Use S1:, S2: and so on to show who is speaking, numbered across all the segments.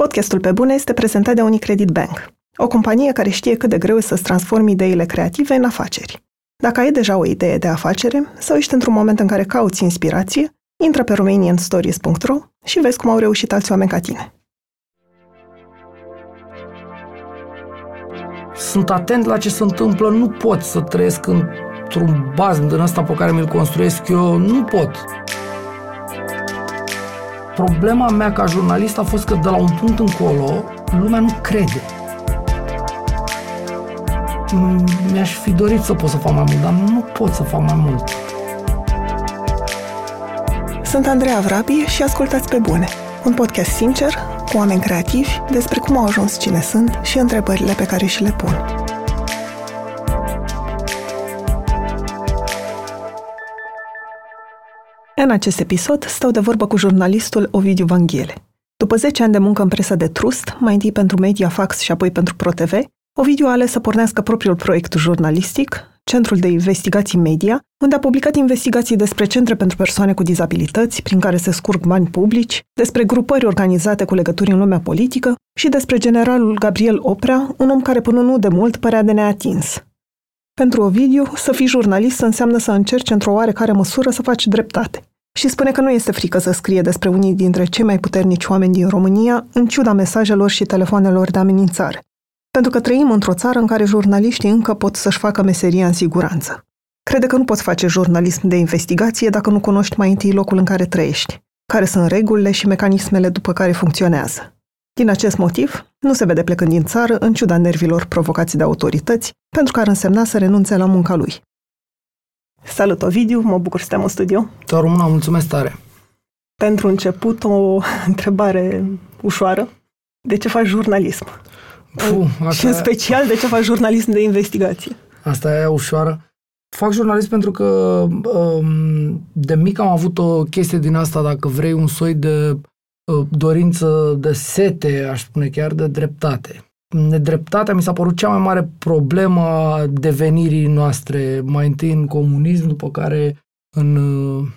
S1: Podcastul Pe Bune este prezentat de Unicredit Bank, o companie care știe cât de greu e să-ți transformi ideile creative în afaceri. Dacă ai deja o idee de afacere sau ești într-un moment în care cauți inspirație, intră pe romanianstories.ro și vezi cum au reușit alți oameni ca tine.
S2: Sunt atent la ce se întâmplă, nu pot să trăiesc într-un bazm din ăsta pe care mi-l construiesc eu, nu pot. Problema mea ca jurnalist a fost că de la un punct încolo lumea nu crede. Mi-aș fi dorit să pot să fac mai mult, dar nu pot să fac mai mult.
S1: Sunt Andreea Vrabie și ascultați pe bune. Un podcast sincer, cu oameni creativi, despre cum au ajuns cine sunt și întrebările pe care și le pun. În acest episod stau de vorbă cu jurnalistul Ovidiu Vanghele. După 10 ani de muncă în presă de trust, mai întâi pentru Mediafax și apoi pentru ProTV, Ovidiu a ales să pornească propriul proiect jurnalistic, Centrul de Investigații Media, unde a publicat investigații despre centre pentru persoane cu dizabilități, prin care se scurg bani publici, despre grupări organizate cu legături în lumea politică și despre generalul Gabriel Oprea, un om care până nu de mult părea de neatins. Pentru Ovidiu, să fii jurnalist înseamnă să încerci într-o oarecare măsură să faci dreptate. Și spune că nu este frică să scrie despre unii dintre cei mai puternici oameni din România, în ciuda mesajelor și telefonelor de amenințare. Pentru că trăim într-o țară în care jurnaliștii încă pot să-și facă meseria în siguranță. Crede că nu poți face jurnalism de investigație dacă nu cunoști mai întâi locul în care trăiești, care sunt regulile și mecanismele după care funcționează. Din acest motiv, nu se vede plecând din țară în ciuda nervilor provocați de autorități, pentru că ar însemna să renunțe la munca lui. Salut, Ovidiu, mă bucur să te am în studio.
S2: Doar româna, mulțumesc tare.
S1: Pentru început, o întrebare ușoară. De ce faci jurnalism?
S2: Puh, asta
S1: Și în special, de ce faci jurnalism de investigație?
S2: Asta e ușoară. Fac jurnalism pentru că um, de mic am avut o chestie din asta, dacă vrei, un soi de uh, dorință de sete, aș spune chiar, de dreptate. Nedreptatea mi s-a părut cea mai mare problemă a devenirii noastre, mai întâi în comunism, după care în uh,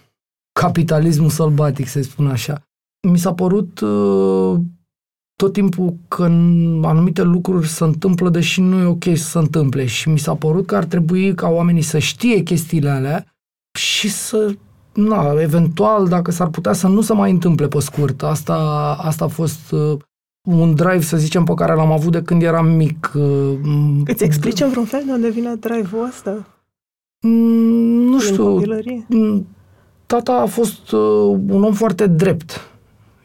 S2: capitalismul sălbatic, să spun așa. Mi s-a părut uh, tot timpul că anumite lucruri se întâmplă, deși nu e ok să se întâmple. Și mi s-a părut că ar trebui ca oamenii să știe chestiile alea și să, na, eventual, dacă s-ar putea să nu se mai întâmple pe scurt. Asta, asta a fost uh, un drive, să zicem, pe care l-am avut de când eram mic. Uh,
S1: Îți explici în vreun fel de unde vine drive-ul ăsta?
S2: mm, nu
S1: Din
S2: știu,
S1: copilărie?
S2: Mm, tata a fost uh, un om foarte drept.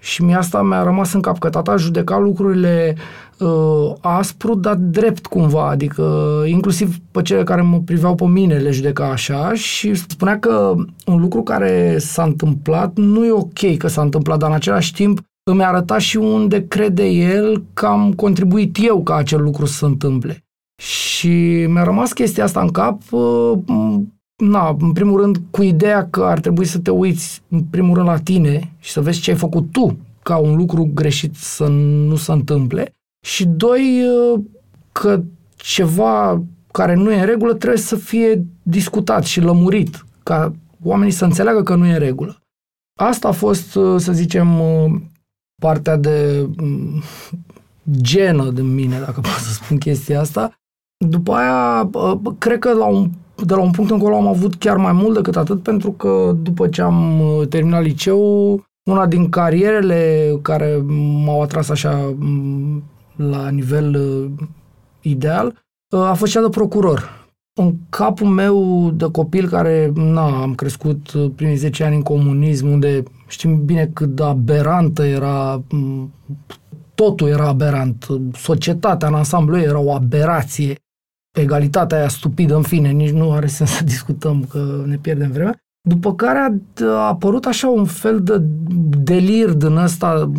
S2: Și mi asta mi-a rămas în cap, că tata judeca lucrurile uh, aspru, dar drept cumva, adică inclusiv pe cele care mă priveau pe mine le judeca așa și spunea că un lucru care s-a întâmplat nu e ok că s-a întâmplat, dar în același timp îmi arăta și unde crede el că am contribuit eu ca acel lucru să se întâmple. Și mi-a rămas chestia asta în cap, uh, na, în primul rând cu ideea că ar trebui să te uiți în primul rând la tine și să vezi ce ai făcut tu ca un lucru greșit să nu se întâmple și doi, uh, că ceva care nu e în regulă trebuie să fie discutat și lămurit ca oamenii să înțeleagă că nu e în regulă. Asta a fost, uh, să zicem, uh, partea de mm, genă din mine, dacă pot să spun chestia asta. După aia, cred că la un, de la un punct încolo am avut chiar mai mult decât atât, pentru că după ce am terminat liceul, una din carierele care m-au atras așa mm, la nivel uh, ideal uh, a fost cea de procuror. În capul meu de copil care, na, am crescut uh, primii 10 ani în comunism, unde știm bine cât de aberantă era, mm, totul era aberant, societatea în ansamblu ei era o aberație, egalitatea aia stupidă, în fine, nici nu are sens să discutăm că ne pierdem vremea. După care a, a apărut așa un fel de delir din ăsta,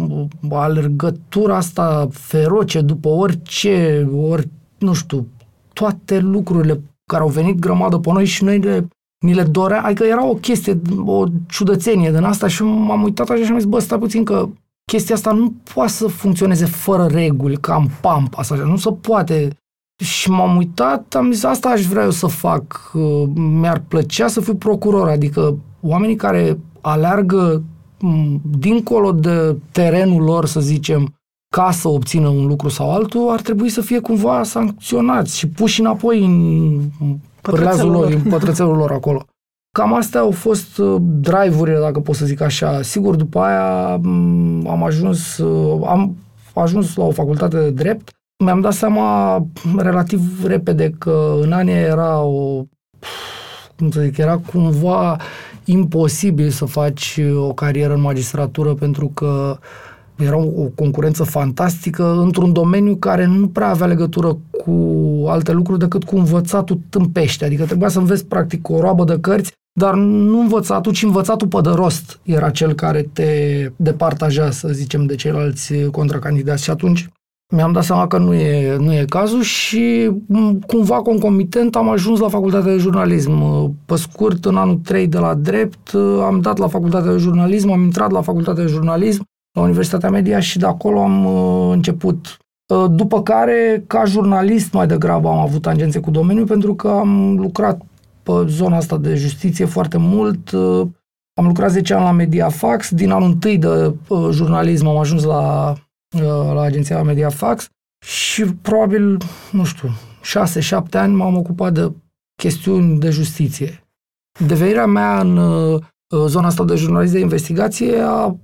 S2: alergătura asta feroce după orice, ori, nu știu, toate lucrurile care au venit grămadă pe noi și noi le, ni le dorea, adică era o chestie, o ciudățenie din asta și m-am uitat așa și am zis, bă, stai puțin că chestia asta nu poate să funcționeze fără reguli, ca în pampa, așa, nu se poate și m-am uitat, am zis, asta aș vrea eu să fac. Uh, mi-ar plăcea să fiu procuror, adică oamenii care aleargă dincolo de terenul lor, să zicem, ca să obțină un lucru sau altul, ar trebui să fie cumva sancționați și puși înapoi în pătrățelul lor, în pătrățelul lor acolo. Cam astea au fost uh, drive-urile, dacă pot să zic așa. Sigur, după aia mm, am ajuns, uh, am ajuns la o facultate de drept. Mi-am dat seama relativ repede că în anii era o cum să zic, era cumva imposibil să faci o carieră în magistratură pentru că era o concurență fantastică într-un domeniu care nu prea avea legătură cu alte lucruri decât cu învățatul tâmpește. Adică trebuia să înveți practic o roabă de cărți, dar nu învățatul, ci învățatul pe de rost era cel care te departaja, să zicem, de ceilalți contracandidați. Și atunci mi-am dat seama că nu e, nu e cazul și cumva concomitent am ajuns la facultatea de jurnalism. Pe scurt, în anul 3 de la drept, am dat la facultatea de jurnalism, am intrat la facultatea de jurnalism la Universitatea Media și de acolo am uh, început. Uh, după care, ca jurnalist, mai degrabă am avut tangențe cu domeniul pentru că am lucrat pe zona asta de justiție foarte mult. Uh, am lucrat 10 ani la Mediafax. Din anul 1 de jurnalism am ajuns la Uh, la agenția Mediafax și probabil, nu știu, 6-7 ani m-am ocupat de chestiuni de justiție. Devenirea mea în uh, zona asta de jurnalist de investigație a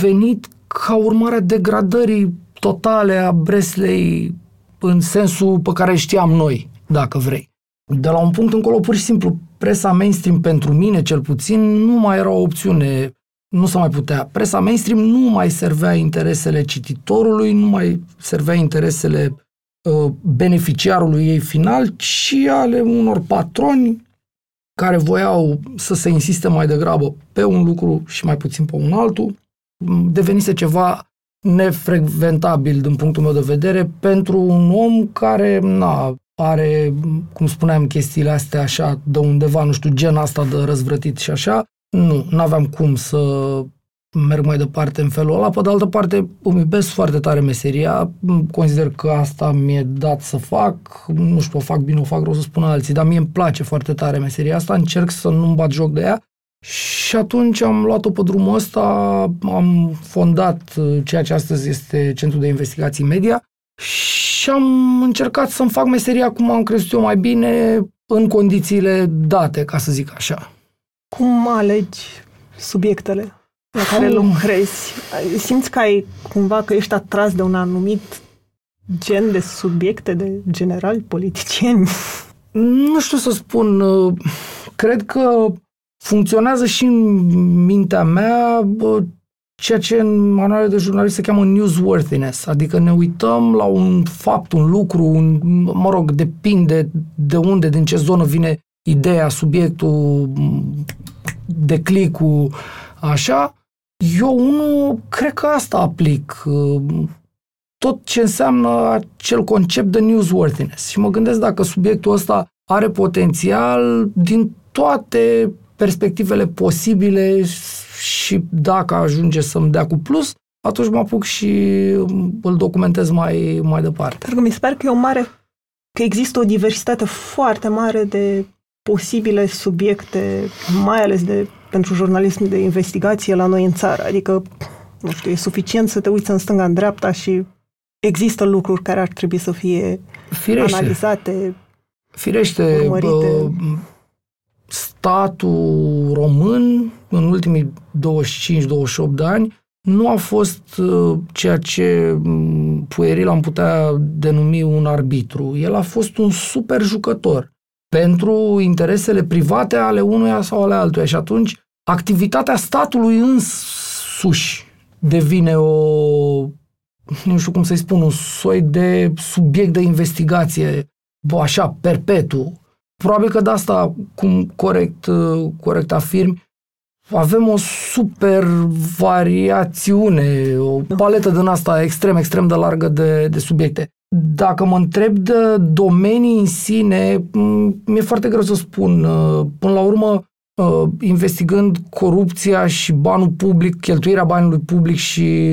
S2: venit ca urmare a degradării totale a Breslei în sensul pe care știam noi, dacă vrei. De la un punct încolo, pur și simplu, presa mainstream pentru mine, cel puțin, nu mai era o opțiune nu se mai putea. Presa mainstream nu mai servea interesele cititorului, nu mai servea interesele uh, beneficiarului ei final, ci ale unor patroni care voiau să se insiste mai degrabă pe un lucru și mai puțin pe un altul. Devenise ceva nefrecventabil din punctul meu de vedere pentru un om care na, are, cum spuneam, chestiile astea așa de undeva, nu știu, gen asta de răzvrătit și așa, nu, nu aveam cum să merg mai departe în felul ăla. Pe de altă parte, îmi iubesc foarte tare meseria, consider că asta mi-e dat să fac, nu știu, o fac bine, o fac rău să spun alții, dar mie îmi place foarte tare meseria asta, încerc să nu-mi bat joc de ea și atunci am luat-o pe drumul ăsta, am fondat uh, ceea ce astăzi este Centrul de Investigații Media și am încercat să-mi fac meseria cum am crezut eu mai bine în condițiile date, ca să zic așa.
S1: Cum alegi subiectele la care lucrezi? Simți că ai cumva că ești atras de un anumit gen de subiecte, de generali, politicieni?
S2: Nu știu să spun. Cred că funcționează și în mintea mea ceea ce în manuale de jurnalist se cheamă newsworthiness, adică ne uităm la un fapt, un lucru, un, mă rog, depinde de unde, din ce zonă vine ideea, subiectul, declicul, așa, eu unul cred că asta aplic. Tot ce înseamnă acel concept de newsworthiness. Și mă gândesc dacă subiectul ăsta are potențial din toate perspectivele posibile și dacă ajunge să-mi dea cu plus, atunci mă apuc și îl documentez mai, mai departe.
S1: Pentru că mi se pare că e o mare, că există o diversitate foarte mare de posibile subiecte, mai ales de, pentru jurnalism de investigație la noi în țară. Adică, nu știu, e suficient să te uiți în stânga, în dreapta și există lucruri care ar trebui să fie Firește. analizate,
S2: Firește, Bă, statul român în ultimii 25-28 de ani nu a fost uh, ceea ce pueril am putea denumi un arbitru. El a fost un super jucător pentru interesele private ale unuia sau ale altuia. Și atunci activitatea statului însuși devine o, nu știu cum să-i spun, un soi de subiect de investigație, așa, perpetu. Probabil că de asta, cum corect, corect afirmi, avem o super variațiune, o paletă din asta extrem, extrem de largă de, de subiecte. Dacă mă întreb de domenii în sine, mi-e foarte greu să spun. Uh, până la urmă, uh, investigând corupția și banul public, cheltuirea banului public și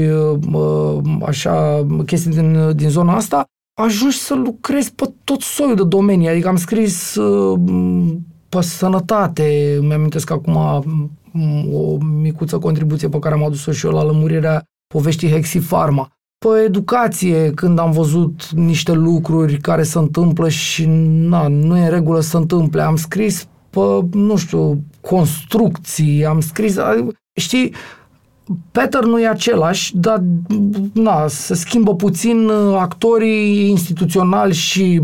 S2: uh, așa chestii din, din zona asta, ajungi să lucrezi pe tot soiul de domenii. Adică am scris pe sănătate, mi-amintesc acum o micuță contribuție pe care am adus-o și eu la lămurirea poveștii Hexifarma pe educație, când am văzut niște lucruri care se întâmplă și na, nu e în regulă să se întâmple. Am scris pe, nu știu, construcții, am scris, știi, Peter nu e același, dar na, se schimbă puțin actorii instituționali și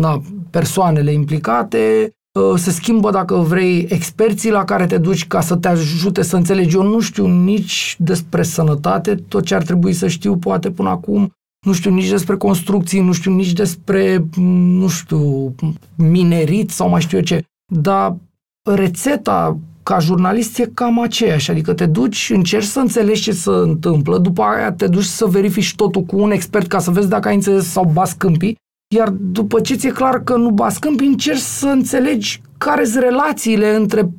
S2: na, persoanele implicate, se schimbă, dacă vrei, experții la care te duci ca să te ajute să înțelegi. Eu nu știu nici despre sănătate, tot ce ar trebui să știu poate până acum, nu știu nici despre construcții, nu știu nici despre, nu știu, minerit sau mai știu eu ce. Dar rețeta ca jurnalist e cam aceeași, adică te duci, încerci să înțelegi ce se întâmplă, după aia te duci să verifici totul cu un expert ca să vezi dacă ai înțeles sau bas câmpii, iar după ce ți-e clar că nu bas câmpii, încerci să înțelegi care sunt relațiile între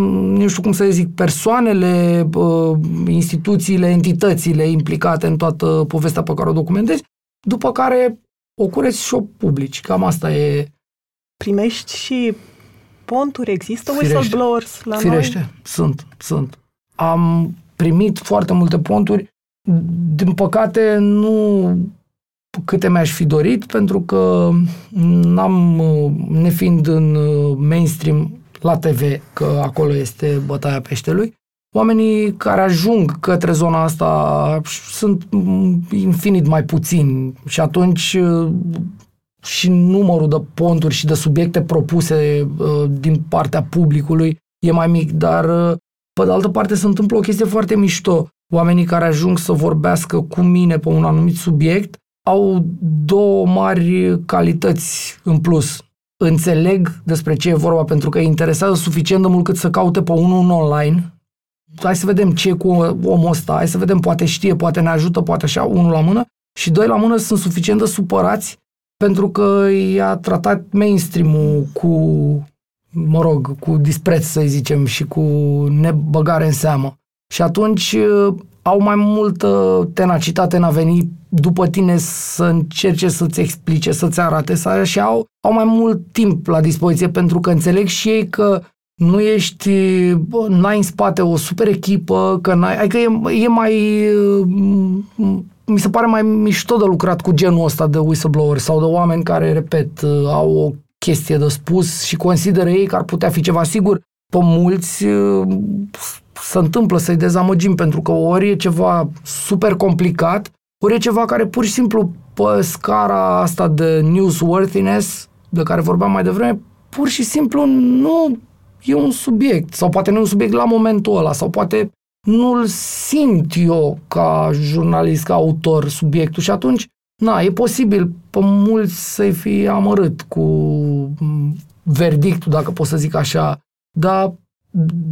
S2: nu știu cum să zic, persoanele, instituțiile, entitățile implicate în toată povestea pe care o documentezi, după care o cureți și o publici. Cam asta e.
S1: Primești și ponturi? Există whistleblowers la
S2: Firește,
S1: noi?
S2: sunt, sunt. Am primit foarte multe ponturi. Din păcate, nu câte mi-aș fi dorit, pentru că n-am, nefiind în mainstream la TV, că acolo este bătaia peștelui, oamenii care ajung către zona asta sunt infinit mai puțini și atunci și numărul de ponturi și de subiecte propuse uh, din partea publicului e mai mic, dar uh, pe de altă parte se întâmplă o chestie foarte mișto. Oamenii care ajung să vorbească cu mine pe un anumit subiect au două mari calități în plus. Înțeleg despre ce e vorba pentru că îi interesează suficient de mult cât să caute pe unul online. Hai să vedem ce e cu omul ăsta, hai să vedem, poate știe, poate ne ajută, poate așa, unul la mână. Și doi la mână sunt suficient de supărați pentru că i-a tratat mainstream-ul cu, mă rog, cu dispreț, să zicem, și cu nebăgare în seamă. Și atunci uh, au mai multă tenacitate în a veni după tine să încerce să-ți explice, să-ți arate, să și au, au mai mult timp la dispoziție pentru că înțeleg și ei că nu ești, bă, n-ai în spate o super echipă, că n-ai, adică e, e mai uh, mi se pare mai mișto de lucrat cu genul ăsta de whistleblower sau de oameni care, repet, uh, au o chestie de spus și consideră ei că ar putea fi ceva sigur. Pe mulți uh, se întâmplă să-i dezamăgim pentru că ori e ceva super complicat, ori e ceva care pur și simplu pe scara asta de newsworthiness de care vorbeam mai devreme, pur și simplu nu e un subiect sau poate nu e un subiect la momentul ăla sau poate nu-l simt eu ca jurnalist, ca autor subiectul și atunci, na, e posibil pe mulți să-i fi amărât cu verdictul, dacă pot să zic așa, dar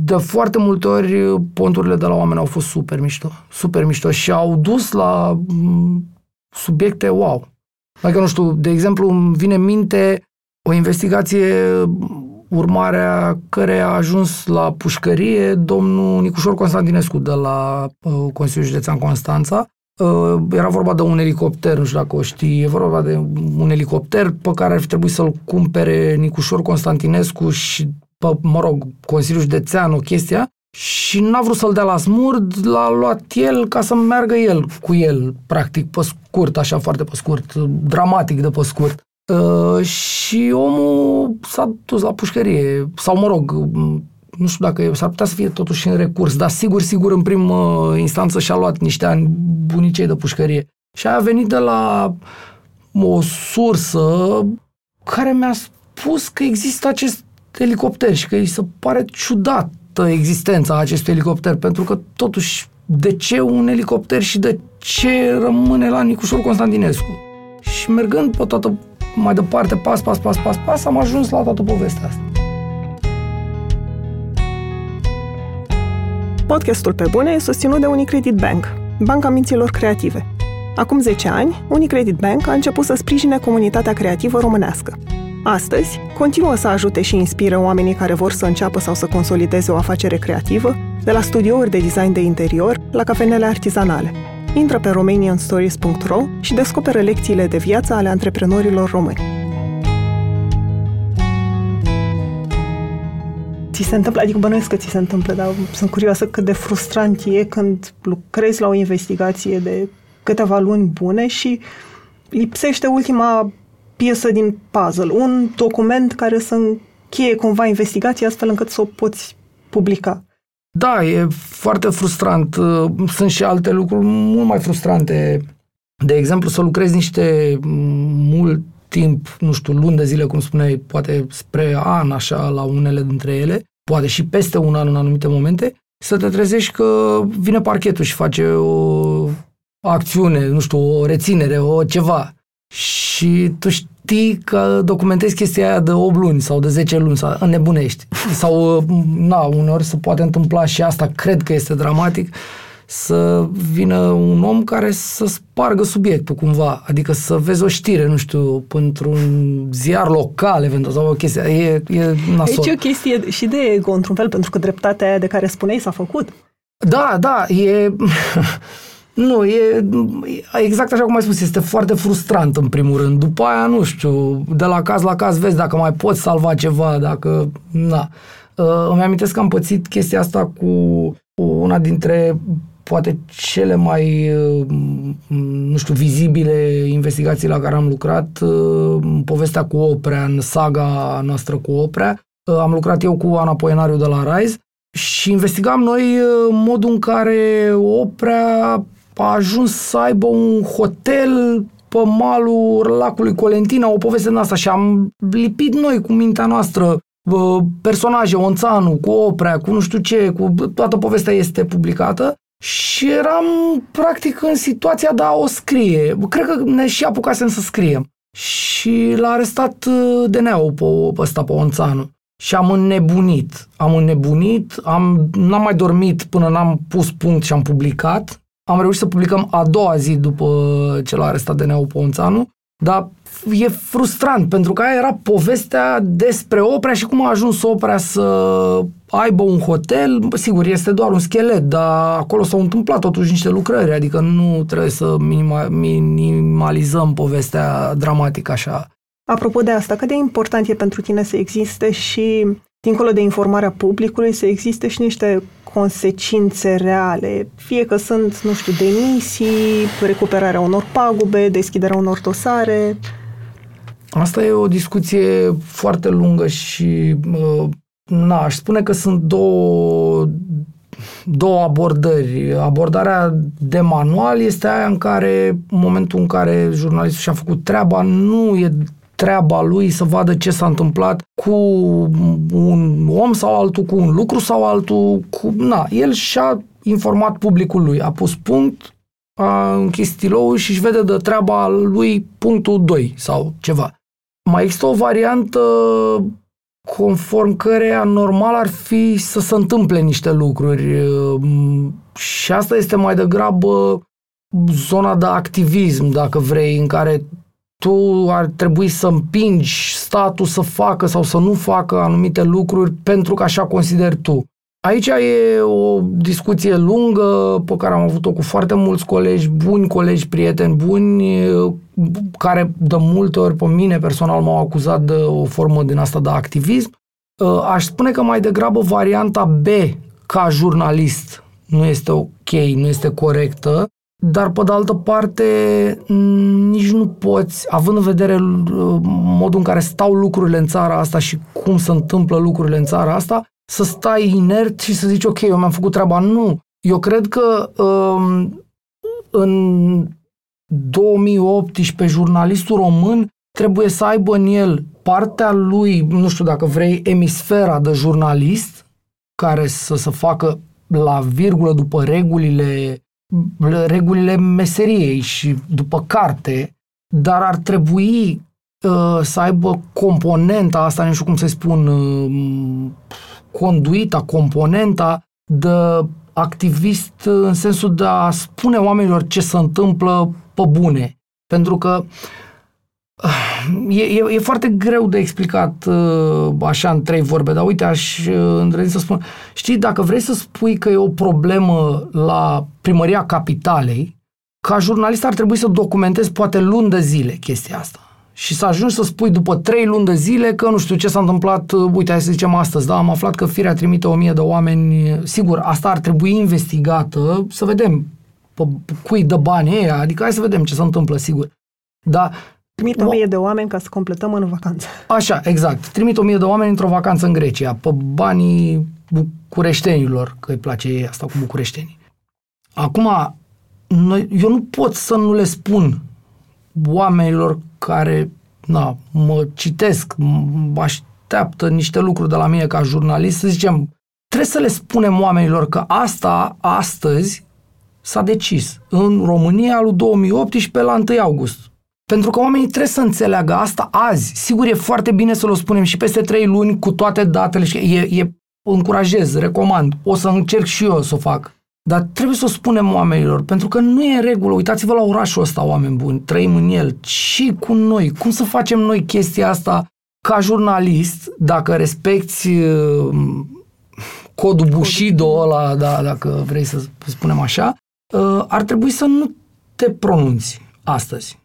S2: de foarte multe ori ponturile de la oameni au fost super mișto, super mișto și au dus la subiecte wow. Adică, nu știu, de exemplu, îmi vine în minte o investigație urmarea care a ajuns la pușcărie domnul Nicușor Constantinescu de la uh, Consiliul Județean Constanța. Uh, era vorba de un elicopter, nu știu dacă o știi, e vorba de un elicopter pe care ar fi trebuit să-l cumpere Nicușor Constantinescu și, pe, mă rog, Consiliul Județean, o chestie, și n-a vrut să-l dea la smurd, l-a luat el ca să meargă el cu el, practic, pe scurt, așa foarte pe scurt, dramatic de pe scurt. Uh, și omul s-a dus la pușcărie. Sau, mă rog, nu știu dacă s-ar putea să fie totuși în recurs, dar sigur, sigur, în primă instanță și-a luat niște ani bunicei de pușcărie. Și a venit de la o sursă care mi-a spus că există acest elicopter și că îi se pare ciudată existența acestui elicopter, pentru că totuși de ce un elicopter și de ce rămâne la Nicușor Constantinescu? Și mergând pe toată mai departe, pas, pas, pas, pas, pas, am ajuns la toată povestea asta.
S1: Podcastul Pe Bune e susținut de Unicredit Bank, banca minților creative. Acum 10 ani, Unicredit Bank a început să sprijine comunitatea creativă românească. Astăzi, continuă să ajute și inspire oamenii care vor să înceapă sau să consolideze o afacere creativă, de la studiouri de design de interior la cafenele artizanale – intră pe romanianstories.ro și descoperă lecțiile de viață ale antreprenorilor români. Ți se întâmplă, adică bănuiesc că ți se întâmplă, dar sunt curioasă cât de frustrant e când lucrezi la o investigație de câteva luni bune și lipsește ultima piesă din puzzle, un document care să încheie cumva investigația astfel încât să o poți publica.
S2: Da, e foarte frustrant. Sunt și alte lucruri mult mai frustrante. De exemplu, să lucrezi niște mult timp, nu știu, luni de zile, cum spuneai, poate spre an, așa, la unele dintre ele, poate și peste un an în anumite momente, să te trezești că vine parchetul și face o acțiune, nu știu, o reținere, o ceva. Și tu știi că documentezi chestia aia de 8 luni sau de 10 luni, sau înnebunești. Sau, na, uneori se poate întâmpla și asta, cred că este dramatic, să vină un om care să spargă subiectul cumva, adică să vezi o știre, nu știu, pentru un ziar local, eventual, sau o chestie, e, e nasol.
S1: Deci e o chestie și de ego, într-un fel, pentru că dreptatea aia de care spuneai s-a făcut.
S2: Da, da, e... Nu, e exact așa cum ai spus, este foarte frustrant în primul rând. După aia, nu știu, de la caz la caz vezi dacă mai poți salva ceva, dacă... Na. Uh, îmi amintesc că am pățit chestia asta cu una dintre poate cele mai, uh, nu știu, vizibile investigații la care am lucrat, uh, povestea cu Oprea, în saga noastră cu Oprea. Uh, am lucrat eu cu Ana Poenariu de la Rise și investigam noi modul în care Oprea a ajuns să aibă un hotel pe malul lacului Colentina, o poveste din asta și am lipit noi cu mintea noastră personaje, Onțanu, cu Oprea, cu nu știu ce, cu toată povestea este publicată și eram practic în situația de a o scrie. Cred că ne și apucasem să scriem. Și l-a arestat uh, DNA-ul pe, ăsta, pe Onțanu. Și am înnebunit. Am înnebunit, am, n-am mai dormit până n-am pus punct și am publicat. Am reușit să publicăm a doua zi după ce l-a arestat DNA-ul pe Onțanu, dar e frustrant, pentru că aia era povestea despre opera și cum a ajuns opera să aibă un hotel. Sigur, este doar un schelet, dar acolo s-au întâmplat totuși niște lucrări, adică nu trebuie să minima, minimalizăm povestea dramatică așa.
S1: Apropo de asta, cât de important e pentru tine să existe și, dincolo de informarea publicului, să existe și niște consecințe reale, fie că sunt, nu știu, demisii, recuperarea unor pagube, deschiderea unor dosare,
S2: Asta e o discuție foarte lungă și uh, na, aș spune că sunt două, două abordări. Abordarea de manual este aia în care, în momentul în care jurnalistul și-a făcut treaba, nu e treaba lui să vadă ce s-a întâmplat cu un om sau altul, cu un lucru sau altul. Cu, na, el și-a informat publicul lui, a pus punct, a închis stilou și își vede de treaba lui punctul 2 sau ceva. Mai există o variantă conform căreia normal ar fi să se întâmple niște lucruri și asta este mai degrabă zona de activism, dacă vrei, în care tu ar trebui să împingi statul să facă sau să nu facă anumite lucruri pentru că așa consideri tu. Aici e o discuție lungă pe care am avut-o cu foarte mulți colegi buni, colegi, prieteni buni, care de multe ori pe mine personal m-au acuzat de o formă din asta de activism. Aș spune că mai degrabă varianta B ca jurnalist nu este ok, nu este corectă, dar pe de altă parte nici nu poți, având în vedere modul în care stau lucrurile în țara asta și cum se întâmplă lucrurile în țara asta, să stai inert și să zici, ok, eu mi-am făcut treaba. Nu. Eu cred că um, în 2018 jurnalistul român trebuie să aibă în el partea lui, nu știu dacă vrei, emisfera de jurnalist, care să se facă la virgulă după regulile, regulile meseriei și după carte, dar ar trebui uh, să aibă componenta asta, nu știu cum să spun, uh, conduita, componenta de activist în sensul de a spune oamenilor ce se întâmplă pe bune. Pentru că e, e, e foarte greu de explicat uh, așa în trei vorbe, dar uite, aș uh, îndrăzni să spun, știi, dacă vrei să spui că e o problemă la primăria capitalei, ca jurnalist ar trebui să documentezi poate luni de zile chestia asta și să ajungi să spui după trei luni de zile că nu știu ce s-a întâmplat, uite, hai să zicem astăzi, da, am aflat că firea trimite o mie de oameni, sigur, asta ar trebui investigată, să vedem pe cui dă banii ăia, adică hai să vedem ce se întâmplă, sigur. Dar
S1: Trimit o mie de oameni ca să completăm în vacanță.
S2: Așa, exact. Trimit o mie de oameni într-o vacanță în Grecia, pe banii bucureștenilor, că îi place ei asta cu bucureștenii. Acum, noi, eu nu pot să nu le spun oamenilor care na, mă citesc, mă așteaptă niște lucruri de la mine ca jurnalist, să zicem, trebuie să le spunem oamenilor că asta, astăzi, s-a decis în România lui 2018 la 1 august. Pentru că oamenii trebuie să înțeleagă asta azi. Sigur, e foarte bine să-l spunem și peste trei luni cu toate datele. Și e, e, încurajez, recomand. O să încerc și eu să o fac. Dar trebuie să o spunem oamenilor, pentru că nu e în regulă. Uitați-vă la orașul ăsta, oameni buni, trăim în el. Și cu noi. Cum să facem noi chestia asta ca jurnalist, dacă respecti uh, codul Bushido ăla, da, dacă vrei să spunem așa, uh, ar trebui să nu te pronunți astăzi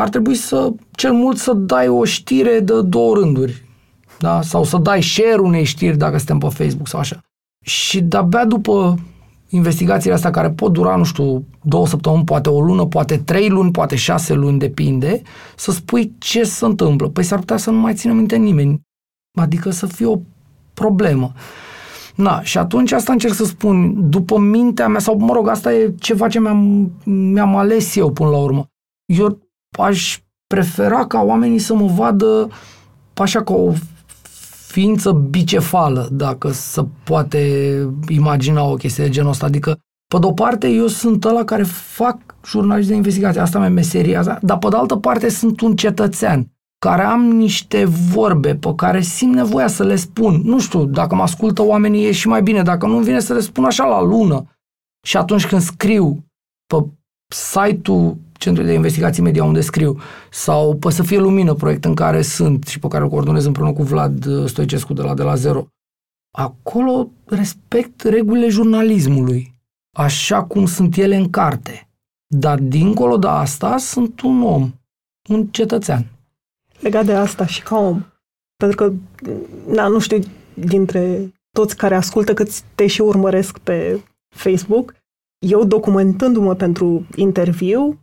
S2: ar trebui să, cel mult, să dai o știre de două rânduri. Da? Sau să dai share unei știri dacă suntem pe Facebook sau așa. Și de-abia după investigațiile astea care pot dura, nu știu, două săptămâni, poate o lună, poate trei luni, poate șase luni, depinde, să spui ce se întâmplă. Păi s-ar putea să nu mai țină minte nimeni. Adică să fie o problemă. Na, și atunci asta încerc să spun, după mintea mea, sau mă rog, asta e ceva ce mi-am, mi-am ales eu până la urmă. Eu aș prefera ca oamenii să mă vadă așa ca o ființă bicefală, dacă se poate imagina o chestie de genul ăsta. Adică, pe de-o parte, eu sunt ăla care fac jurnalist de investigație, asta e meseria asta, dar pe de altă parte sunt un cetățean care am niște vorbe pe care simt nevoia să le spun. Nu știu, dacă mă ascultă oamenii e și mai bine, dacă nu vine să le spun așa la lună. Și atunci când scriu pe site-ul Centrul de Investigații Media unde scriu, sau pe Să fie lumină, proiect în care sunt și pe care îl coordonez împreună cu Vlad uh, Stoicescu de la De la Zero. Acolo respect regulile jurnalismului, așa cum sunt ele în carte. Dar dincolo de asta sunt un om, un cetățean.
S1: Legat de asta și ca om. Pentru că, na, nu știu, dintre toți care ascultă cât te și urmăresc pe Facebook, eu documentându-mă pentru interviu,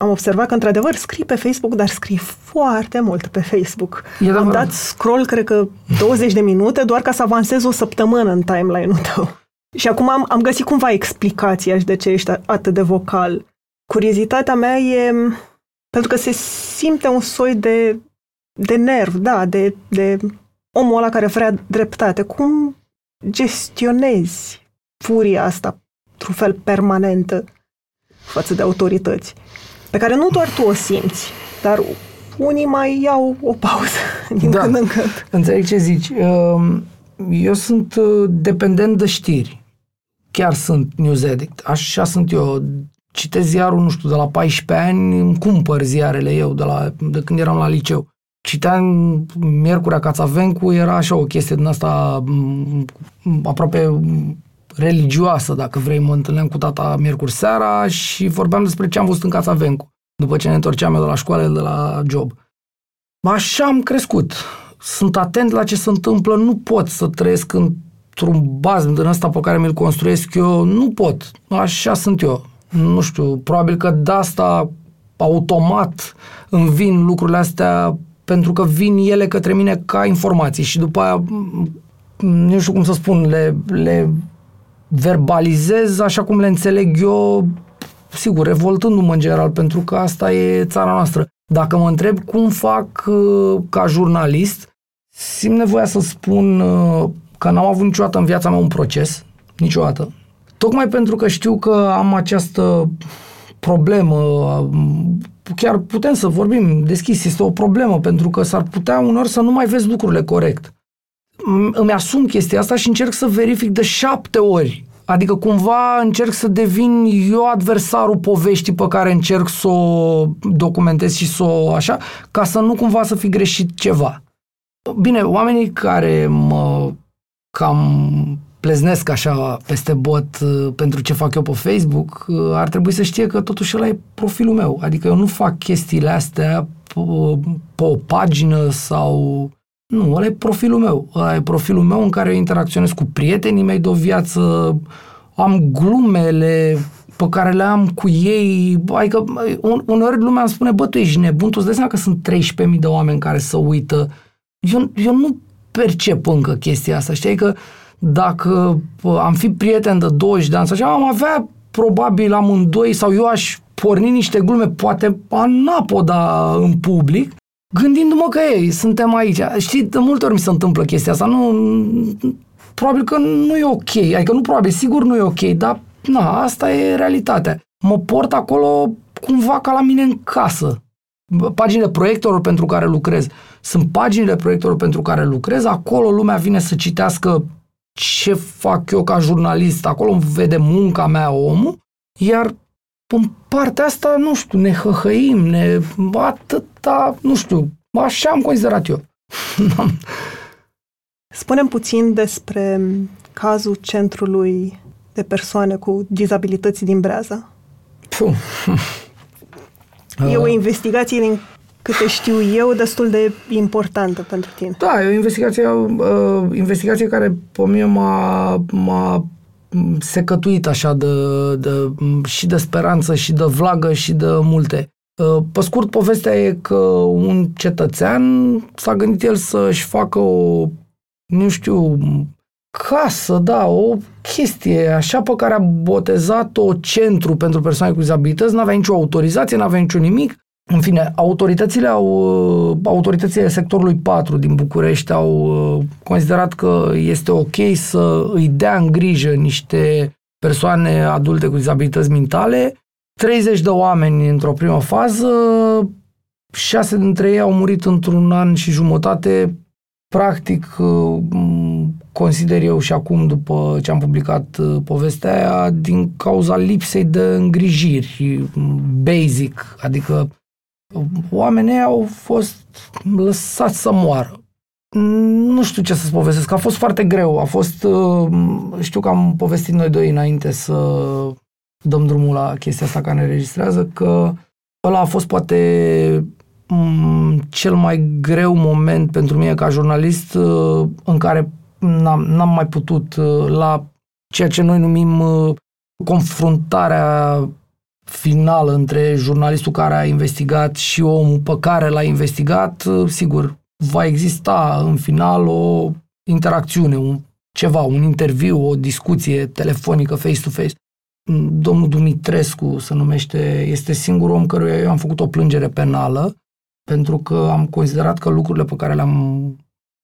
S1: am observat că, într-adevăr, scrii pe Facebook, dar scrii foarte mult pe Facebook. E am dat scroll, cred că, 20 de minute, doar ca să avansez o săptămână în timeline-ul tău. Și acum am, am găsit cumva explicația și de ce ești atât de vocal. Curiozitatea mea e pentru că se simte un soi de, de nerv, da, de, de omul ăla care vrea dreptate. Cum gestionezi furia asta, într-un fel permanentă, față de autorități? Pe care nu doar tu o simți, dar unii mai iau o pauză din da. când în când.
S2: Înțeleg ce zici. Ehm, eu sunt uh, dependent de știri. Chiar sunt news addict. Așa sunt eu. Citesc ziarul, nu știu, de la 14 ani, îmi cumpăr ziarele eu de, la, de când eram la liceu. Citeam Miercurea Cațavencu, era așa o chestie din asta aproape religioasă, dacă vrei, mă întâlneam cu tata miercuri seara și vorbeam despre ce am văzut în Casa Vencu, după ce ne întorceam eu de la școală, de la job. Așa am crescut. Sunt atent la ce se întâmplă, nu pot să trăiesc într-un bazm din ăsta pe care mi-l construiesc eu, nu pot. Așa sunt eu. Nu știu, probabil că de asta automat îmi vin lucrurile astea pentru că vin ele către mine ca informații și după aia nu știu cum să spun, le, le verbalizez așa cum le înțeleg eu, sigur, revoltându-mă în general, pentru că asta e țara noastră. Dacă mă întreb cum fac uh, ca jurnalist, simt nevoia să spun uh, că n-am avut niciodată în viața mea un proces, niciodată. Tocmai pentru că știu că am această problemă, chiar putem să vorbim deschis, este o problemă, pentru că s-ar putea unor să nu mai vezi lucrurile corect îmi asum chestia asta și încerc să verific de șapte ori. Adică cumva încerc să devin eu adversarul poveștii pe care încerc să o documentez și să o așa, ca să nu cumva să fi greșit ceva. Bine, oamenii care mă cam pleznesc așa peste bot uh, pentru ce fac eu pe Facebook, uh, ar trebui să știe că totuși ăla e profilul meu. Adică eu nu fac chestiile astea pe, pe o pagină sau nu, ăla e profilul meu. Ăla e profilul meu în care eu interacționez cu prietenii mei de o viață, am glumele pe care le am cu ei, adică uneori lumea îmi spune, bă, tu ești nebun, tu îți dai seama că sunt 13.000 de oameni care să uită. Eu, eu nu percep încă chestia asta, știi, că dacă am fi prieten de 20 de ani, sau am avea probabil amândoi, sau eu aș porni niște glume, poate anapoda în public, gândindu-mă că ei, suntem aici. Știi, de multe ori mi se întâmplă chestia asta. Nu, probabil că nu e ok. Adică nu probabil, sigur nu e ok, dar na, asta e realitatea. Mă port acolo cumva ca la mine în casă. Paginile proiectorilor pentru care lucrez sunt paginile proiectorilor pentru care lucrez. Acolo lumea vine să citească ce fac eu ca jurnalist. Acolo îmi vede munca mea omul. Iar în partea asta, nu știu, ne hăhăim, ne atâta, nu știu, așa am considerat eu.
S1: Spunem puțin despre cazul centrului de persoane cu dizabilități din Breaza. Puh. E o investigație din câte știu eu, destul de importantă pentru tine.
S2: Da, e o investigație, uh, investigație care pe mine m-a, m-a secătuit așa de, de, și de speranță și de vlagă și de multe. Uh, pe scurt, povestea e că un cetățean s-a gândit el să-și facă o, nu știu, casă, da, o chestie așa pe care a botezat-o centru pentru persoane cu dizabilități, n-avea nicio autorizație, n-avea niciun nimic. În fine, autoritățile au, uh, autoritățile sectorului 4 din București au uh, considerat că este ok să îi dea în grijă niște persoane adulte cu dizabilități mentale. 30 de oameni într-o primă fază, șase dintre ei au murit într-un an și jumătate Practic, uh, consider eu și acum, după ce am publicat uh, povestea aia, din cauza lipsei de îngrijiri basic, adică uh, oamenii au fost lăsați să moară. Nu știu ce să-ți povestesc, a fost foarte greu, a fost, știu că am povestit noi doi înainte să dăm drumul la chestia asta care ne registrează, că ăla a fost poate cel mai greu moment pentru mine ca jurnalist uh, în care n-am, n-am mai putut uh, la ceea ce noi numim uh, confruntarea finală între jurnalistul care a investigat și omul pe care l-a investigat, sigur, va exista în final o interacțiune, un, ceva, un interviu, o discuție telefonică, face-to-face. Domnul Dumitrescu se numește, este singurul om căruia eu am făcut o plângere penală pentru că am considerat că lucrurile pe care le-am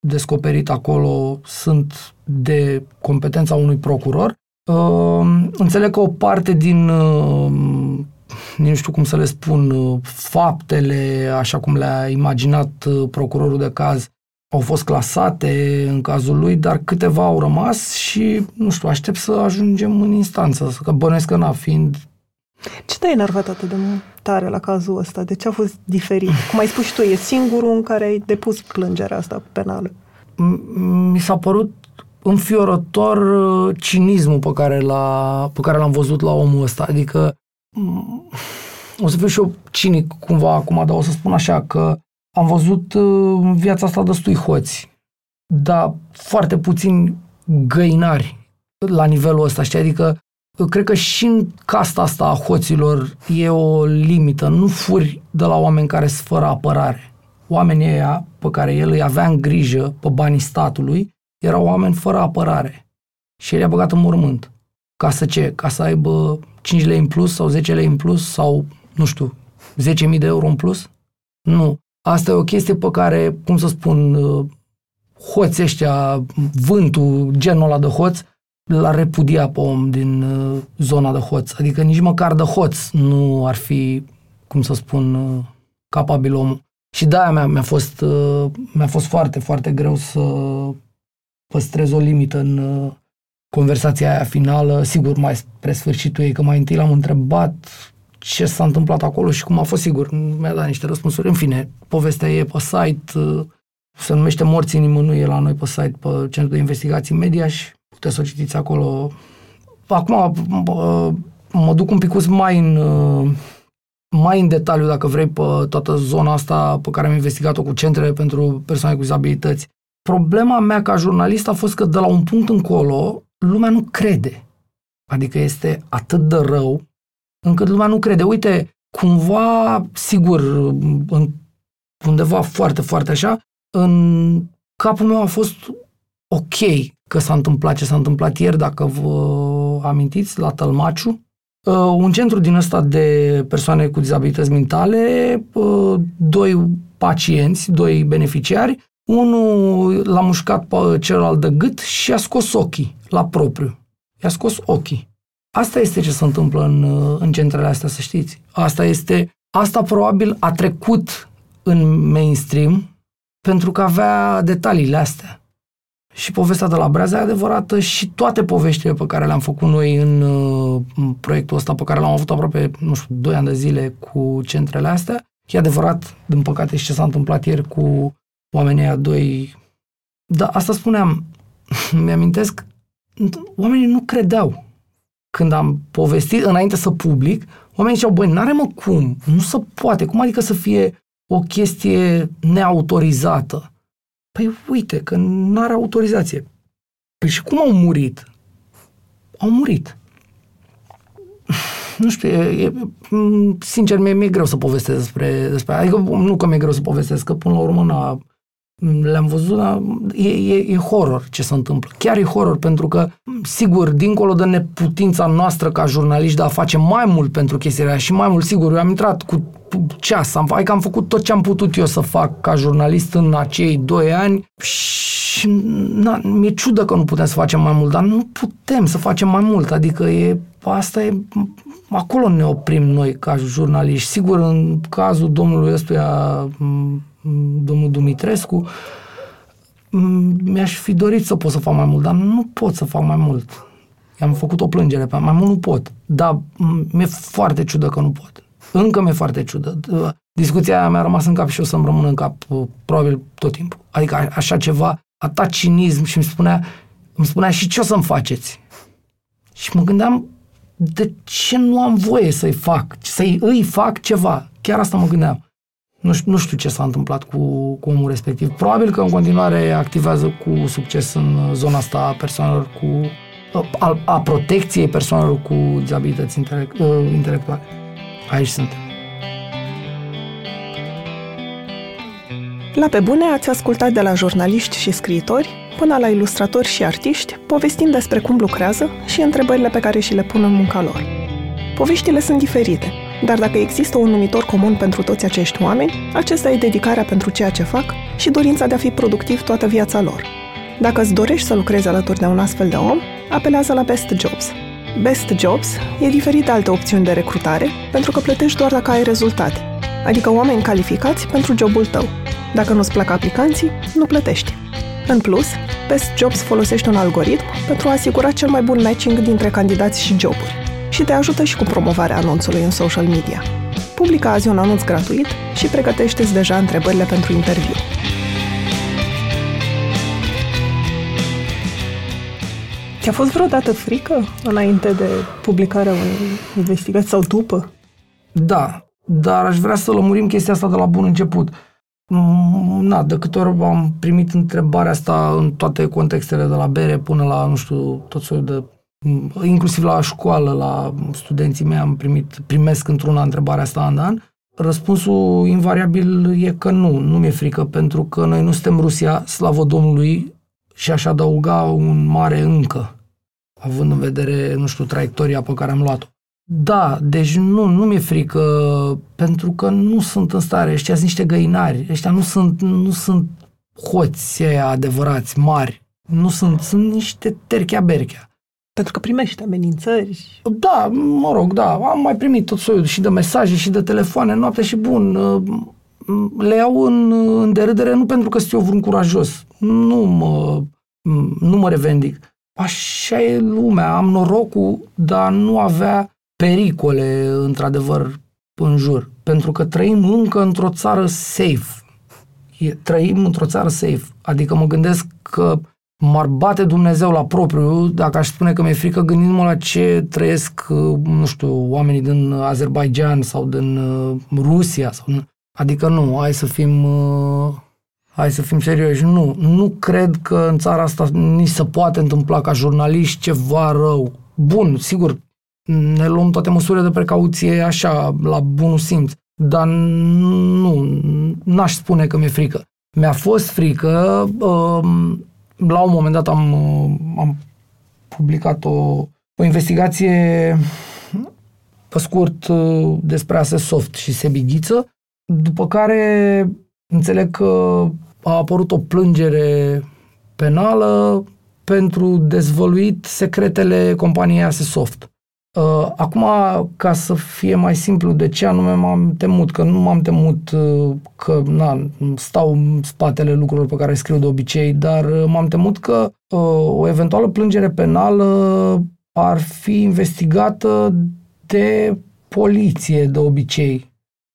S2: descoperit acolo sunt de competența unui procuror. Uh, înțeleg că o parte din, uh, nu știu cum să le spun, uh, faptele, așa cum le-a imaginat uh, procurorul de caz, au fost clasate în cazul lui, dar câteva au rămas și, nu știu, aștept să ajungem în instanță, că bănuiesc că, na, fiind
S1: ce te-a enervat atât de tare la cazul ăsta? De ce a fost diferit? Cum ai spus și tu, e singurul în care ai depus plângerea asta penală.
S2: Mi s-a părut înfiorător uh, cinismul pe care, l-a, pe care l-am văzut la omul ăsta. Adică o să fiu și eu cinic cumva acum, dar o să spun așa că am văzut uh, în viața asta destui hoți, dar foarte puțini găinari la nivelul ăsta, știi? Adică Cred că și în casta asta a hoților e o limită. Nu furi de la oameni care sunt fără apărare. Oamenii ăia pe care el îi avea în grijă pe banii statului erau oameni fără apărare. Și el i-a băgat în mormânt. Ca să ce? Ca să aibă 5 lei în plus sau 10 lei în plus sau, nu știu, 10.000 de euro în plus? Nu. Asta e o chestie pe care, cum să spun, uh, hoți ăștia, vântul, genul ăla de hoț, l-ar repudia pe om din uh, zona de hoț. Adică nici măcar de hoț nu ar fi, cum să spun, uh, capabil omul. Și de-aia mi-a, mi-a, fost, uh, mi-a fost foarte, foarte greu să păstrez o limită în uh, conversația aia finală. Sigur, mai spre sfârșitul ei, că mai întâi l-am întrebat ce s-a întâmplat acolo și cum a fost, sigur, mi-a dat niște răspunsuri. În fine, povestea e pe site, uh, se numește Morții nimănui, e la noi pe site, pe Centrul de Investigații Media și puteți să o citiți acolo. Acum mă duc un pic mai în, mai în detaliu, dacă vrei, pe toată zona asta pe care am investigat-o cu centrele pentru persoane cu dizabilități. Problema mea ca jurnalist a fost că de la un punct încolo lumea nu crede. Adică este atât de rău încât lumea nu crede. Uite, cumva, sigur, în, undeva foarte, foarte așa, în capul meu a fost ok că s-a întâmplat ce s-a întâmplat ieri, dacă vă amintiți, la Tălmaciu. Uh, un centru din ăsta de persoane cu dizabilități mentale, uh, doi pacienți, doi beneficiari, unul l-a mușcat pe celălalt de gât și a scos ochii la propriu. I-a scos ochii. Asta este ce se întâmplă în, în centrele astea, să știți. Asta este, asta probabil a trecut în mainstream pentru că avea detaliile astea. Și povestea de la Breaza e adevărată și toate poveștile pe care le-am făcut noi în, în proiectul ăsta pe care l-am avut aproape, nu știu, 2 ani de zile cu centrele astea. E adevărat, din păcate, și ce s-a întâmplat ieri cu oamenii aia doi. Dar asta spuneam, mi-amintesc, oamenii nu credeau. Când am povestit, înainte să public, oamenii ziceau, băi, n-are mă cum, nu se poate, cum adică să fie o chestie neautorizată? Păi uite, că n-are autorizație. Păi și cum au murit? Au murit. Nu știu, e, e, sincer, mi-e, mi-e greu să povestesc despre, despre... Adică nu că mi-e greu să povestesc, că până la urmă n-a, le-am văzut, dar e, e, e horror ce se întâmplă. Chiar e horror, pentru că, sigur, dincolo de neputința noastră ca jurnaliști de a face mai mult pentru chestiile și mai mult, sigur, eu am intrat cu ceas, am, adică am făcut tot ce am putut eu să fac ca jurnalist în acei doi ani și na, mi-e ciudă că nu putem să facem mai mult, dar nu putem să facem mai mult, adică e, asta e, acolo ne oprim noi ca jurnaliști. Sigur, în cazul domnului ăstuia domnul Dumitrescu, mi-aș fi dorit să pot să fac mai mult, dar nu pot să fac mai mult. I-am făcut o plângere pe mai mult nu pot. Dar mi-e foarte ciudă că nu pot. Încă mi-e foarte ciudă. Discuția aia mi-a rămas în cap și o să-mi rămână în cap uh, probabil tot timpul. Adică așa ceva, atât cinism și îmi spunea, îmi spunea și ce o să-mi faceți? Și mă gândeam, de ce nu am voie să-i fac, să-i îi fac ceva? Chiar asta mă gândeam. Nu știu, nu știu ce s-a întâmplat cu, cu omul respectiv. Probabil că în continuare activează cu succes în zona asta a persoanelor cu a, a protecției persoanelor cu dizabilități intelect, uh, intelectuale. Aici suntem.
S1: La Pe Bune ați ascultat de la jurnaliști și scriitori până la ilustratori și artiști, povestind despre cum lucrează și întrebările pe care și le pun în munca lor. Poveștile sunt diferite, dar dacă există un numitor comun pentru toți acești oameni, acesta e dedicarea pentru ceea ce fac și dorința de a fi productiv toată viața lor. Dacă îți dorești să lucrezi alături de un astfel de om, apelează la Best Jobs. Best Jobs e diferit de alte opțiuni de recrutare pentru că plătești doar dacă ai rezultate, adică oameni calificați pentru jobul tău. Dacă nu-ți plac aplicanții, nu plătești. În plus, Best Jobs folosește un algoritm pentru a asigura cel mai bun matching dintre candidați și joburi și te ajută și cu promovarea anunțului în social media. Publică azi un anunț gratuit și pregătește-ți deja întrebările pentru interviu. Ți-a fost vreodată frică înainte de publicarea unei investigații sau după?
S2: Da, dar aș vrea să lămurim chestia asta de la bun început. Mm, na, de câte ori am primit întrebarea asta în toate contextele, de la bere până la, nu știu, tot soiul de inclusiv la școală, la studenții mei am primit, primesc într-una întrebarea asta an an. Răspunsul invariabil e că nu, nu mi-e frică, pentru că noi nu suntem Rusia, slavă Domnului, și aș adăuga un mare încă, având în vedere, nu știu, traiectoria pe care am luat-o. Da, deci nu, nu mi-e frică, pentru că nu sunt în stare, ăștia sunt niște găinari, ăștia nu sunt, nu sunt hoți adevărați, mari, nu sunt, sunt niște terchea-berchea.
S1: Pentru că primești amenințări.
S2: Da, mă rog, da. Am mai primit tot soiul și de mesaje și de telefoane, noapte și bun. Uh, le iau în, în derâdere nu pentru că sunt eu vreun curajos. Nu mă, nu mă revendic. Așa e lumea. Am norocul, dar nu avea pericole, într-adevăr, în jur. Pentru că trăim încă într-o țară safe. Trăim într-o țară safe. Adică mă gândesc că m-ar bate Dumnezeu la propriu dacă aș spune că mi-e frică gândindu-mă la ce trăiesc, uh, nu știu, oamenii din Azerbaijan sau din uh, Rusia. Sau, adică nu, hai să fim uh, hai să fim serioși, nu. Nu cred că în țara asta ni se poate întâmpla ca jurnaliști ceva rău. Bun, sigur, ne luăm toate măsurile de precauție așa, la bunul simț. Dar nu, n-aș spune că mi-e frică. Mi-a fost frică, um, la un moment dat am, am publicat o, o investigație pe scurt despre Soft și Sebighiță, după care înțeleg că a apărut o plângere penală pentru dezvăluit secretele companiei Asesoft. Uh, acum, ca să fie mai simplu, de ce anume m-am temut? Că nu m-am temut uh, că na, stau în spatele lucrurilor pe care scriu de obicei, dar uh, m-am temut că o eventuală plângere penală ar fi investigată de poliție de obicei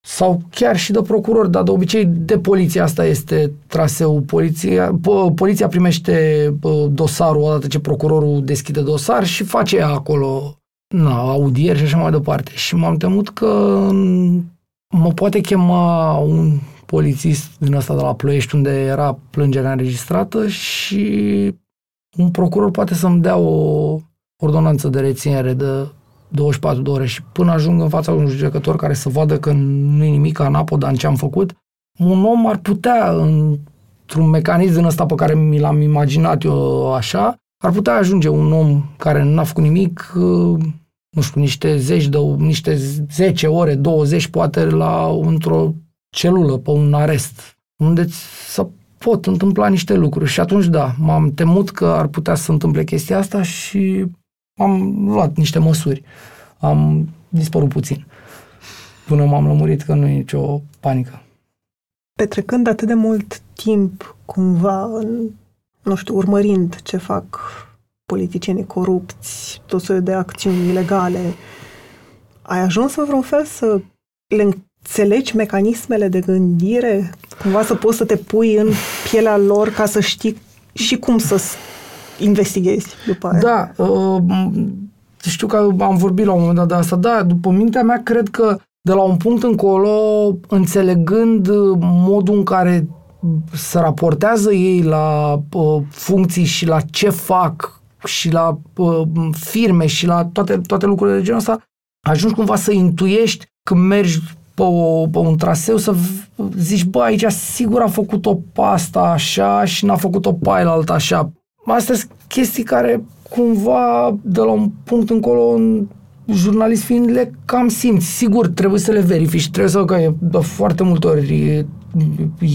S2: sau chiar și de procuror, dar de obicei de poliție asta este traseul. Poliția, poliția primește dosarul odată ce procurorul deschide dosar și face acolo na, audieri și așa mai departe. Și m-am temut că mă poate chema un polițist din ăsta de la Ploiești unde era plângerea înregistrată și un procuror poate să-mi dea o ordonanță de reținere de 24 de ore și până ajung în fața unui judecător care să vadă că nu e nimic anapod în ce am făcut, un om ar putea, într-un mecanism din ăsta pe care mi l-am imaginat eu așa, ar putea ajunge un om care n-a făcut nimic, nu știu, niște zeci de, niște 10 ore, 20 poate la într-o celulă, pe un arest, unde să pot întâmpla niște lucruri. Și atunci, da, m-am temut că ar putea să întâmple chestia asta și am luat niște măsuri. Am dispărut puțin până m-am lămurit că nu e nicio panică.
S1: Petrecând atât de mult timp cumva în, nu știu, urmărind ce fac politicienii corupți, tot soiul de acțiuni ilegale, ai ajuns în vreun fel să le înțelegi mecanismele de gândire, cumva să poți să te pui în pielea lor ca să știi și cum să investighezi după aia.
S2: Da, uh, știu că am vorbit la un moment dat de asta, da, după mintea mea cred că de la un punct încolo, înțelegând modul în care se raportează ei la uh, funcții și la ce fac și la uh, firme și la toate, toate lucrurile de genul ăsta, ajungi cumva să intuiești când mergi pe, o, pe un traseu să zici, bă, aici sigur a făcut-o pasta așa și n-a făcut-o pe alta așa. Astea sunt chestii care cumva de la un punct încolo un jurnalist fiind le cam simți. Sigur, trebuie să le verifici, trebuie să că e, de foarte multe ori e,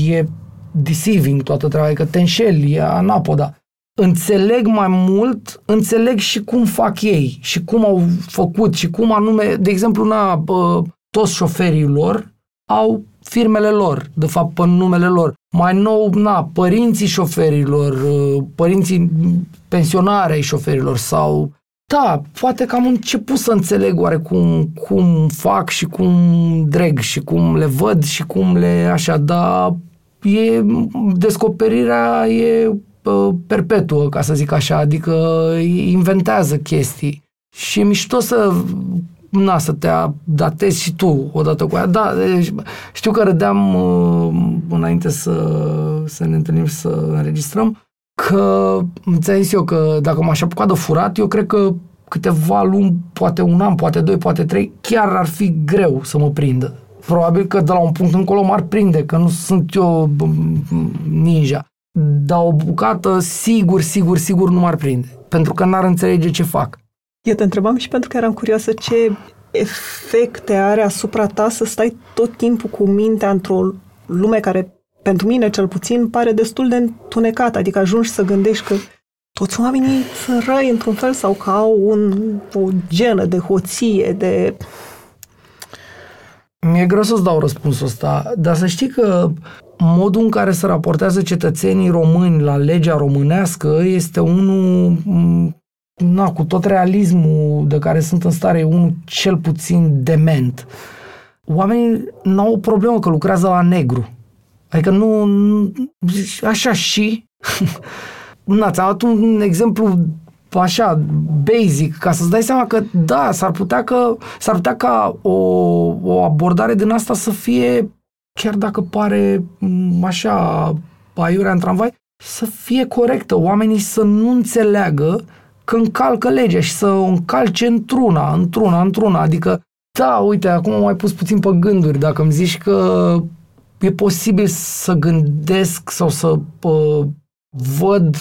S2: e deceiving toată treaba, că te înșeli, e anapoda. Înțeleg mai mult, înțeleg și cum fac ei și cum au făcut și cum anume, de exemplu, na, bă, toți șoferii lor au firmele lor, de fapt pe numele lor. Mai nou, na, părinții șoferilor, uh, părinții pensionare ai șoferilor sau da, poate că am început să înțeleg oarecum cum fac și cum dreg și cum le văd și cum le așa, dar e, descoperirea e uh, perpetuă, ca să zic așa, adică inventează chestii. Și e mișto să na, să te datezi și tu odată cu ea. Da, știu că râdeam uh, înainte să, să ne întâlnim și să înregistrăm, că ți-am zis eu că dacă m-aș apuca de furat, eu cred că câteva luni, poate un an, poate doi, poate trei, chiar ar fi greu să mă prindă. Probabil că de la un punct încolo m-ar prinde, că nu sunt eu ninja. Dar o bucată, sigur, sigur, sigur nu m-ar prinde. Pentru că n-ar înțelege ce fac.
S1: Eu te întrebam și pentru că eram curioasă ce efecte are asupra ta să stai tot timpul cu mintea într-o lume care, pentru mine cel puțin, pare destul de întunecată. Adică ajungi să gândești că toți oamenii sunt răi într-un fel sau că au un, o genă de hoție, de...
S2: Mi-e greu să-ți dau răspunsul ăsta, dar să știi că modul în care se raportează cetățenii români la legea românească este unul na, cu tot realismul de care sunt în stare, e unul cel puțin dement. Oamenii n-au o problemă că lucrează la negru. Adică nu, așa și... na, ți-am dat un exemplu așa, basic, ca să-ți dai seama că, da, s-ar putea, că, s-ar putea ca o, o abordare din asta să fie, chiar dacă pare așa, aiurea în tramvai, să fie corectă. Oamenii să nu înțeleagă că încalcă legea și să o încalce într-una, într-una, într-una. Adică, da, uite, acum am mai pus puțin pe gânduri. Dacă îmi zici că e posibil să gândesc sau să uh, văd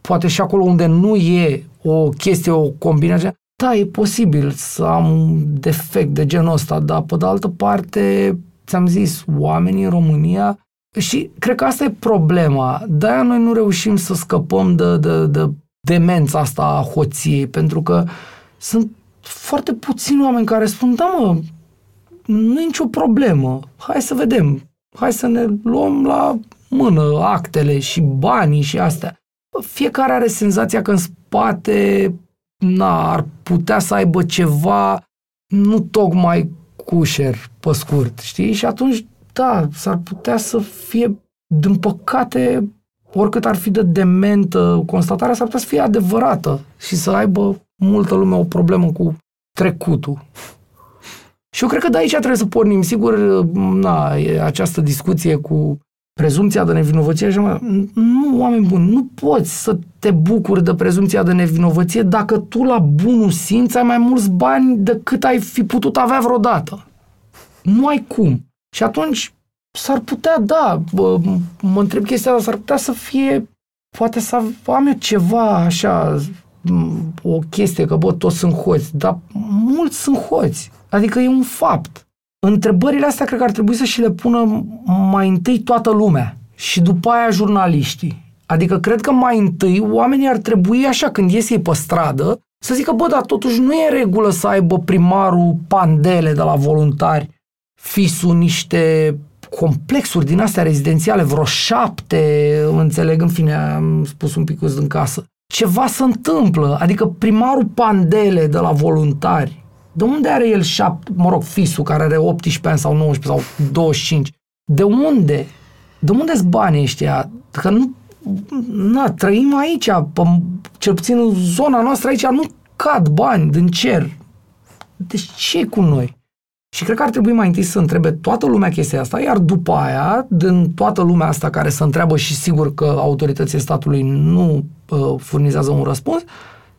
S2: poate și acolo unde nu e o chestie, o combinație, da, e posibil să am un defect de genul ăsta, dar pe de altă parte, ți-am zis, oamenii în România și cred că asta e problema. De-aia noi nu reușim să scăpăm de, de, de demența asta a hoției, pentru că sunt foarte puțini oameni care spun, da mă, nu e nicio problemă, hai să vedem, hai să ne luăm la mână actele și banii și astea. Fiecare are senzația că în spate na, ar putea să aibă ceva nu tocmai cușer pe scurt, știi? Și atunci, da, s-ar putea să fie, din păcate, oricât ar fi de dementă constatarea, s-ar putea să fie adevărată și să aibă multă lume o problemă cu trecutul. Și eu cred că de aici trebuie să pornim. Sigur, na, e această discuție cu prezumția de nevinovăție și nu, oameni buni, nu poți să te bucuri de prezumția de nevinovăție dacă tu la bunul simț ai mai mulți bani decât ai fi putut avea vreodată. Nu ai cum. Și atunci s-ar putea, da, mă întreb chestia asta, s-ar putea să fie, poate să am eu ceva așa, o chestie că, bă, toți sunt hoți, dar mulți sunt hoți. Adică e un fapt. Întrebările astea cred că ar trebui să și le pună mai întâi toată lumea și după aia jurnaliștii. Adică cred că mai întâi oamenii ar trebui așa când ies ei pe stradă să zică, bă, dar totuși nu e regulă să aibă primarul pandele de la voluntari, fisul niște complexuri din astea rezidențiale, vreo șapte, înțeleg, în fine, am spus un pic în casă. Ceva se întâmplă, adică primarul Pandele de la voluntari, de unde are el șapte, mă rog, fisul care are 18 ani sau 19 sau 25? De unde? De unde sunt banii ăștia? Că nu, na, trăim aici, pe, cel puțin în zona noastră aici nu cad bani din cer. Deci ce cu noi? Și cred că ar trebui mai întâi să întrebe toată lumea chestia asta, iar după aia, din toată lumea asta care se întreabă și sigur că autoritățile statului nu uh, furnizează un răspuns,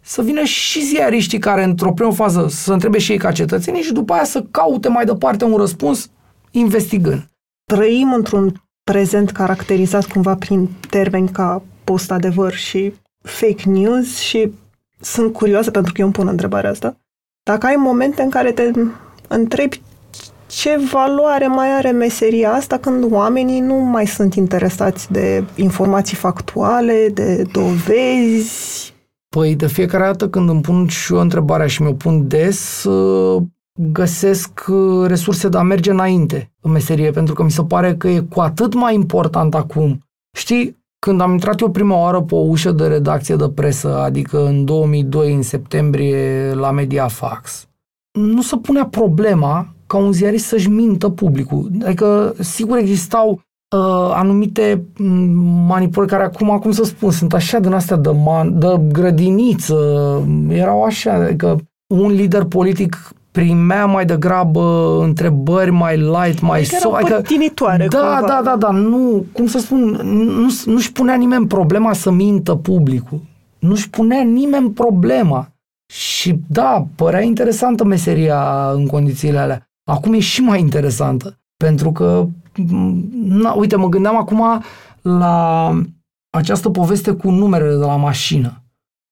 S2: să vină și ziariștii care într-o primă fază să întrebe și ei ca cetățenii și după aia să caute mai departe un răspuns investigând.
S1: Trăim într-un prezent caracterizat cumva prin termeni ca post-adevăr și fake news și sunt curioasă pentru că eu îmi pun întrebarea asta. Dacă ai momente în care te întrebi ce valoare mai are meseria asta când oamenii nu mai sunt interesați de informații factuale, de dovezi,
S2: Păi de fiecare dată când îmi pun și eu întrebarea și mi-o pun des, uh, găsesc uh, resurse de a merge înainte în meserie, pentru că mi se pare că e cu atât mai important acum. Știi, când am intrat eu prima oară pe o ușă de redacție de presă, adică în 2002, în septembrie, la Mediafax, nu se punea problema ca un ziarist să-și mintă publicul. Adică, sigur, existau uh, anumite mm, manipulări care acum, cum să spun, sunt așa din astea de, man, de grădiniță, erau așa, adică un lider politic primea mai degrabă întrebări mai light, mai
S1: adică so, adică,
S2: da, cumva. da, da, da, nu, cum să spun, nu, nu-și punea nimeni problema să mintă publicul. Nu-și punea nimeni problema. Și da, părea interesantă meseria în condițiile alea. Acum e și mai interesantă, pentru că na, uite, mă gândeam acum la această poveste cu numerele de la mașină.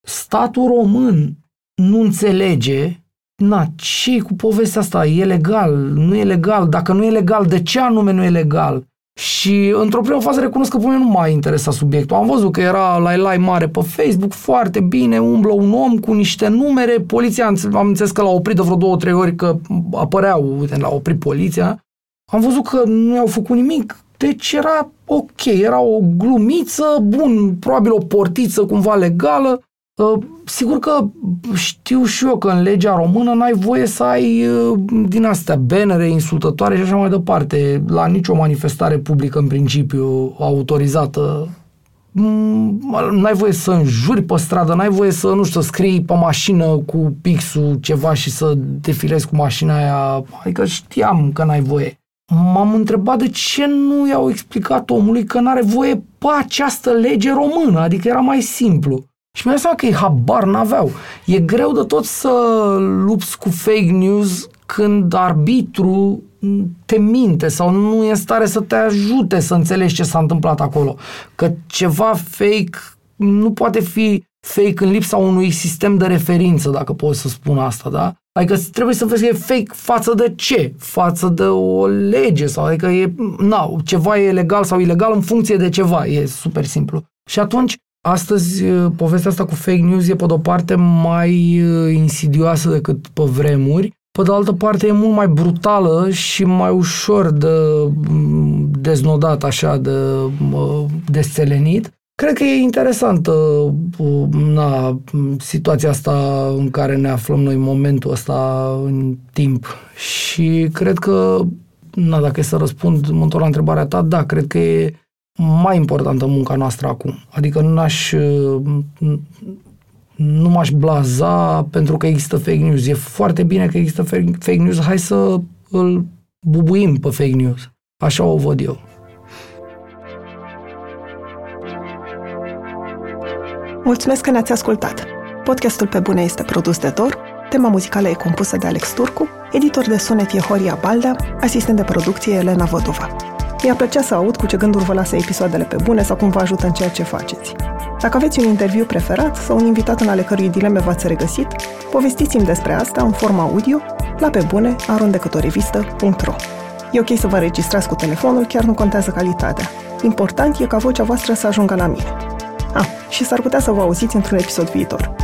S2: Statul român nu înțelege na, ce cu povestea asta? E legal? Nu e legal? Dacă nu e legal, de ce anume nu e legal? Și într-o primă fază recunosc că pe mine nu m-a interesat subiectul. Am văzut că era la lai mare pe Facebook, foarte bine, umblă un om cu niște numere, poliția, am înțeles că l-a oprit de vreo două, trei ori, că apăreau, uite, l-a oprit poliția. Am văzut că nu i-au făcut nimic, deci era ok, era o glumiță, bun, probabil o portiță cumva legală. Uh, sigur că știu și eu că în legea română n-ai voie să ai uh, din astea benere insultătoare și așa mai departe. La nicio manifestare publică în principiu autorizată mm, n-ai voie să înjuri pe stradă, n-ai voie să, nu știu, să scrii pe mașină cu pixul ceva și să defilezi cu mașina aia. Adică știam că n-ai voie m-am întrebat de ce nu i-au explicat omului că n-are voie pe această lege română, adică era mai simplu. Și mi-a seama că ei habar n-aveau. E greu de tot să lupți cu fake news când arbitru te minte sau nu e în stare să te ajute să înțelegi ce s-a întâmplat acolo. Că ceva fake nu poate fi fake în lipsa unui sistem de referință, dacă pot să spun asta, da? Adică trebuie să vezi că e fake față de ce? Față de o lege sau adică e, na, ceva e legal sau ilegal în funcție de ceva, e super simplu. Și atunci, astăzi, povestea asta cu fake news e pe de-o parte mai insidioasă decât pe vremuri, pe de altă parte e mult mai brutală și mai ușor de deznodat așa, de desțelenit. Cred că e interesantă na, situația asta în care ne aflăm noi, momentul ăsta în timp. Și cred că, na, dacă e să răspund mântor la întrebarea ta, da, cred că e mai importantă munca noastră acum. Adică nu aș nu m-aș blaza pentru că există fake news. E foarte bine că există fake news, hai să îl bubuim pe fake news. Așa o văd eu.
S1: Mulțumesc că ne-ați ascultat! Podcastul Pe Bune este produs de Dor, tema muzicală e compusă de Alex Turcu, editor de sunet e Horia Baldea, asistent de producție Elena Văduva. Mi-ar plăcea să aud cu ce gânduri vă lasă episoadele pe bune sau cum vă ajută în ceea ce faceți. Dacă aveți un interviu preferat sau un invitat în ale cărui dileme v-ați regăsit, povestiți-mi despre asta în forma audio la pe bune arondecătorevistă.ro E ok să vă înregistrați cu telefonul, chiar nu contează calitatea. Important e ca vocea voastră să ajungă la mine. Ah, și s-ar putea să vă auziți într-un episod viitor.